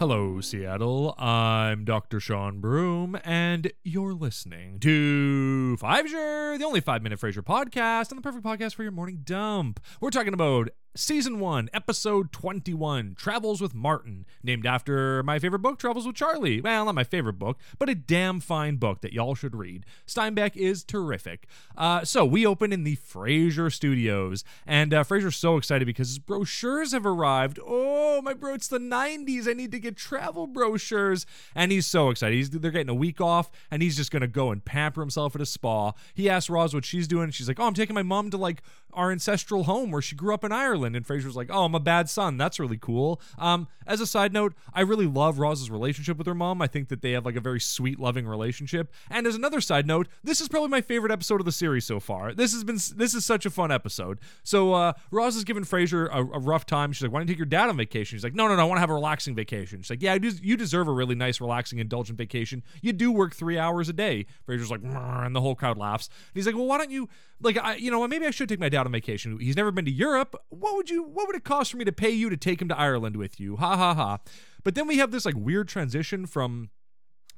Hello, Seattle. I'm Dr. Sean Broom, and you're listening to Frasier, the only five minute Frasier podcast, and the perfect podcast for your morning dump. We're talking about Season 1, Episode 21, Travels with Martin, named after my favorite book, Travels with Charley. Well, not my favorite book, but a damn fine book that y'all should read. Steinbeck is terrific. Uh, so, we open in the Frasier Studios, and uh, Frasier's so excited because his brochures have arrived. Oh, my bro, it's the 90s. I need to get travel brochures. And he's so excited. He's, they're getting a week off, and he's just going to go and pamper himself at a spa. He asks Roz what she's doing. She's like, Oh, I'm taking my mom to like our ancestral home where she grew up in Ireland. And Frasier's like, "Oh, I'm a bad son. That's really cool." Um, as a side note, I really love Roz's relationship with her mom. I think that they have like a very sweet, loving relationship. And as another side note, this is probably my favorite episode of the series so far. This has been this is such a fun episode. So uh, Roz is giving Frasier a, a rough time. She's like, "Why don't you take your dad on vacation?" She's like, "No, no, no. I want to have a relaxing vacation." She's like, "Yeah, you deserve a really nice, relaxing, indulgent vacation. You do work three hours a day." Frasier's like, and the whole crowd laughs. And he's like, "Well, why don't you like, I, you know, maybe I should take my dad on vacation. He's never been to Europe. What would you? What would it cost for me to pay you to take him to Ireland with you? Ha ha ha. But then we have this like weird transition from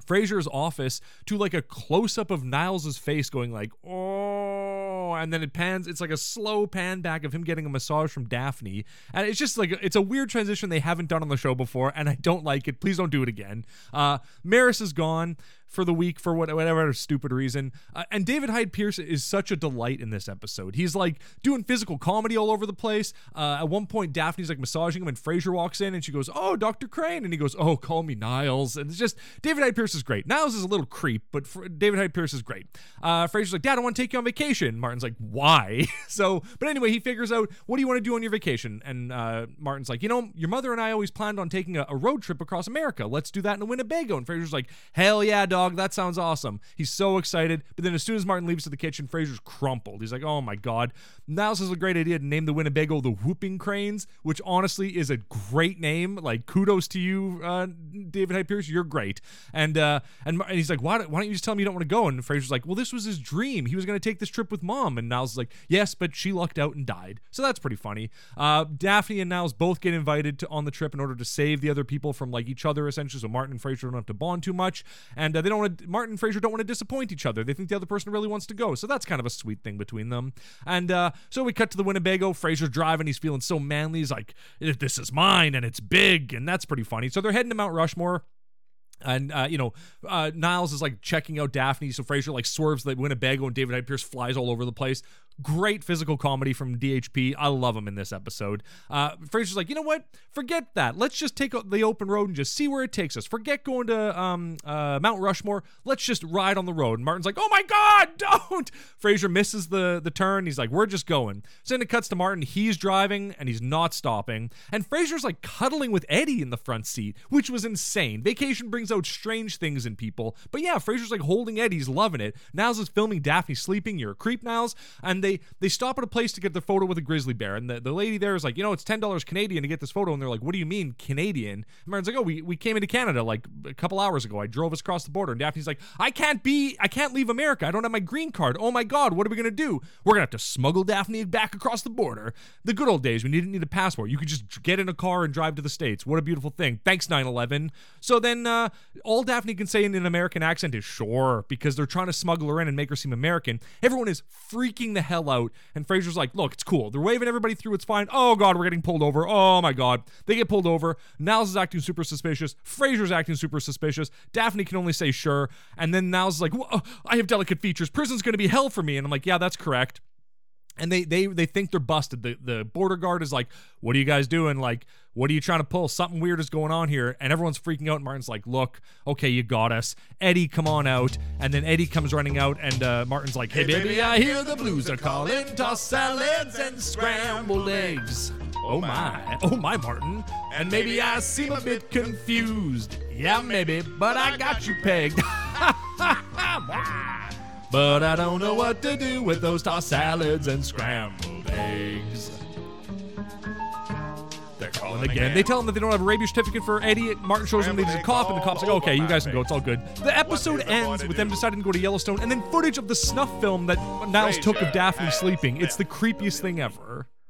Frasier's office to like a close up of Niles's face going like, oh, and then it pans. It's like a slow pan back of him getting a massage from Daphne, and it's just like it's a weird transition they haven't done on the show before, and I don't like it. Please don't do it again. Uh, Maris is gone for the week for whatever stupid reason. Uh, and David Hyde Pierce is such a delight in this episode. He's like doing physical comedy all over the place. Uh, at one point, Daphne's like massaging him, and Frasier walks in and she goes, "Oh, Dr. Crane," and he goes, "Oh, call me Niles." And it's just David Hyde Pierce is great. Niles is a little creep, but David Hyde Pierce is great. Uh, Frasier's like, "Dad, I want to take you on vacation." Martin's like, "Why?" so, but anyway, he figures out what do you want to do on your vacation, and uh, Martin's like, "You know, your mother and I always planned on taking a, a road trip across America. Let's do that in Winnebago." And Frasier's like, "Hell yeah, dog." Dog. That sounds awesome. He's so excited. But then as soon as Martin leaves to the kitchen, Frasier's crumpled. He's like, oh my God. Niles has a great idea to name the Winnebago the Whooping Cranes, which honestly is a great name. Like, kudos to you, uh, David Hyde Pierce. You're great. And uh, and, and he's like, why, why don't you just tell me you don't want to go? And Frasier's like, well, this was his dream. He was going to take this trip with mom. And Niles is like, yes, but she lucked out and died. So that's pretty funny. Uh, Daphne and Niles both get invited to on the trip in order to save the other people from like each other, essentially. So Martin and Frasier don't have to bond too much. And uh, they don't want Martin and Frasier don't want to disappoint each other. They think the other person really wants to go. So that's kind of a sweet thing between them. And uh, so we cut to the Winnebago. Frasier's driving. He's feeling so manly. He's like, this is mine and it's big. And that's pretty funny. So they're heading to Mount Rushmore and uh, you know, uh, Niles is like checking out Daphne, so Frasier like swerves the Winnebago, and David Hyde Pierce flies all over the place. Great physical comedy from DHP. I love him in this episode. Uh, Frasier's like, you know what? Forget that. Let's just take the open road and just see where it takes us. Forget going to um, uh, Mount Rushmore. Let's just ride on the road. And Martin's like, oh my god, don't! Frasier misses the the turn. He's like, we're just going. So then it cuts to Martin. He's driving and he's not stopping. And Frasier's like cuddling with Eddie in the front seat, which was insane. Vacation brings out strange things in people. But yeah, Frasier's like holding Eddie's loving it. Niles is filming Daphne sleeping. You're a creep, Niles. And they they stop at a place to get the photo with a grizzly bear. And the, the lady there is like, you know, it's ten dollars Canadian to get this photo. And they're like, what do you mean Canadian? And like, oh, we, we came into Canada like a couple hours ago. I drove us across the border. And Daphne's like, I can't be, I can't leave America. I don't have my green card. Oh my God, what are we gonna do? We're gonna have to smuggle Daphne back across the border. The good old days when you didn't need a passport. You could just get in a car and drive to the States. What a beautiful thing. Thanks, 9-11. So then uh, all Daphne can say in an American accent is sure because they're trying to smuggle her in and make her seem American. Everyone is freaking the hell out. And Frasier's like, look, it's cool. They're waving everybody through. It's fine. Oh, God, we're getting pulled over. Oh, my God. They get pulled over. Niles is acting super suspicious. Frasier's acting super suspicious. Daphne can only say sure. And then Niles is like, uh, I have delicate features. Prison's going to be hell for me. And I'm like, yeah, that's correct and they they they think they're busted. The the border guard is like, "What are you guys doing? Like, what are you trying to pull? Something weird is going on here." And everyone's freaking out. And Martin's like, "Look, okay, you got us, Eddie. Come on out." And then Eddie comes running out, and uh, Martin's like, "Hey, baby, I hear the blues are calling. Toss salads and scrambled eggs." Oh my, oh my, Martin. And maybe I seem a bit confused. Yeah, maybe, but I got you pegged. But I don't know what to do with those tossed salads and scrambled eggs. They're calling again. They tell them that they don't have a rabies certificate for Eddie. Martin shows them they need a cop, and the cop's like, okay, you guys can go. It's all good. The episode ends with them deciding to go to Yellowstone, and then footage of the snuff film that Niles took of Daphne sleeping. It's the creepiest thing ever.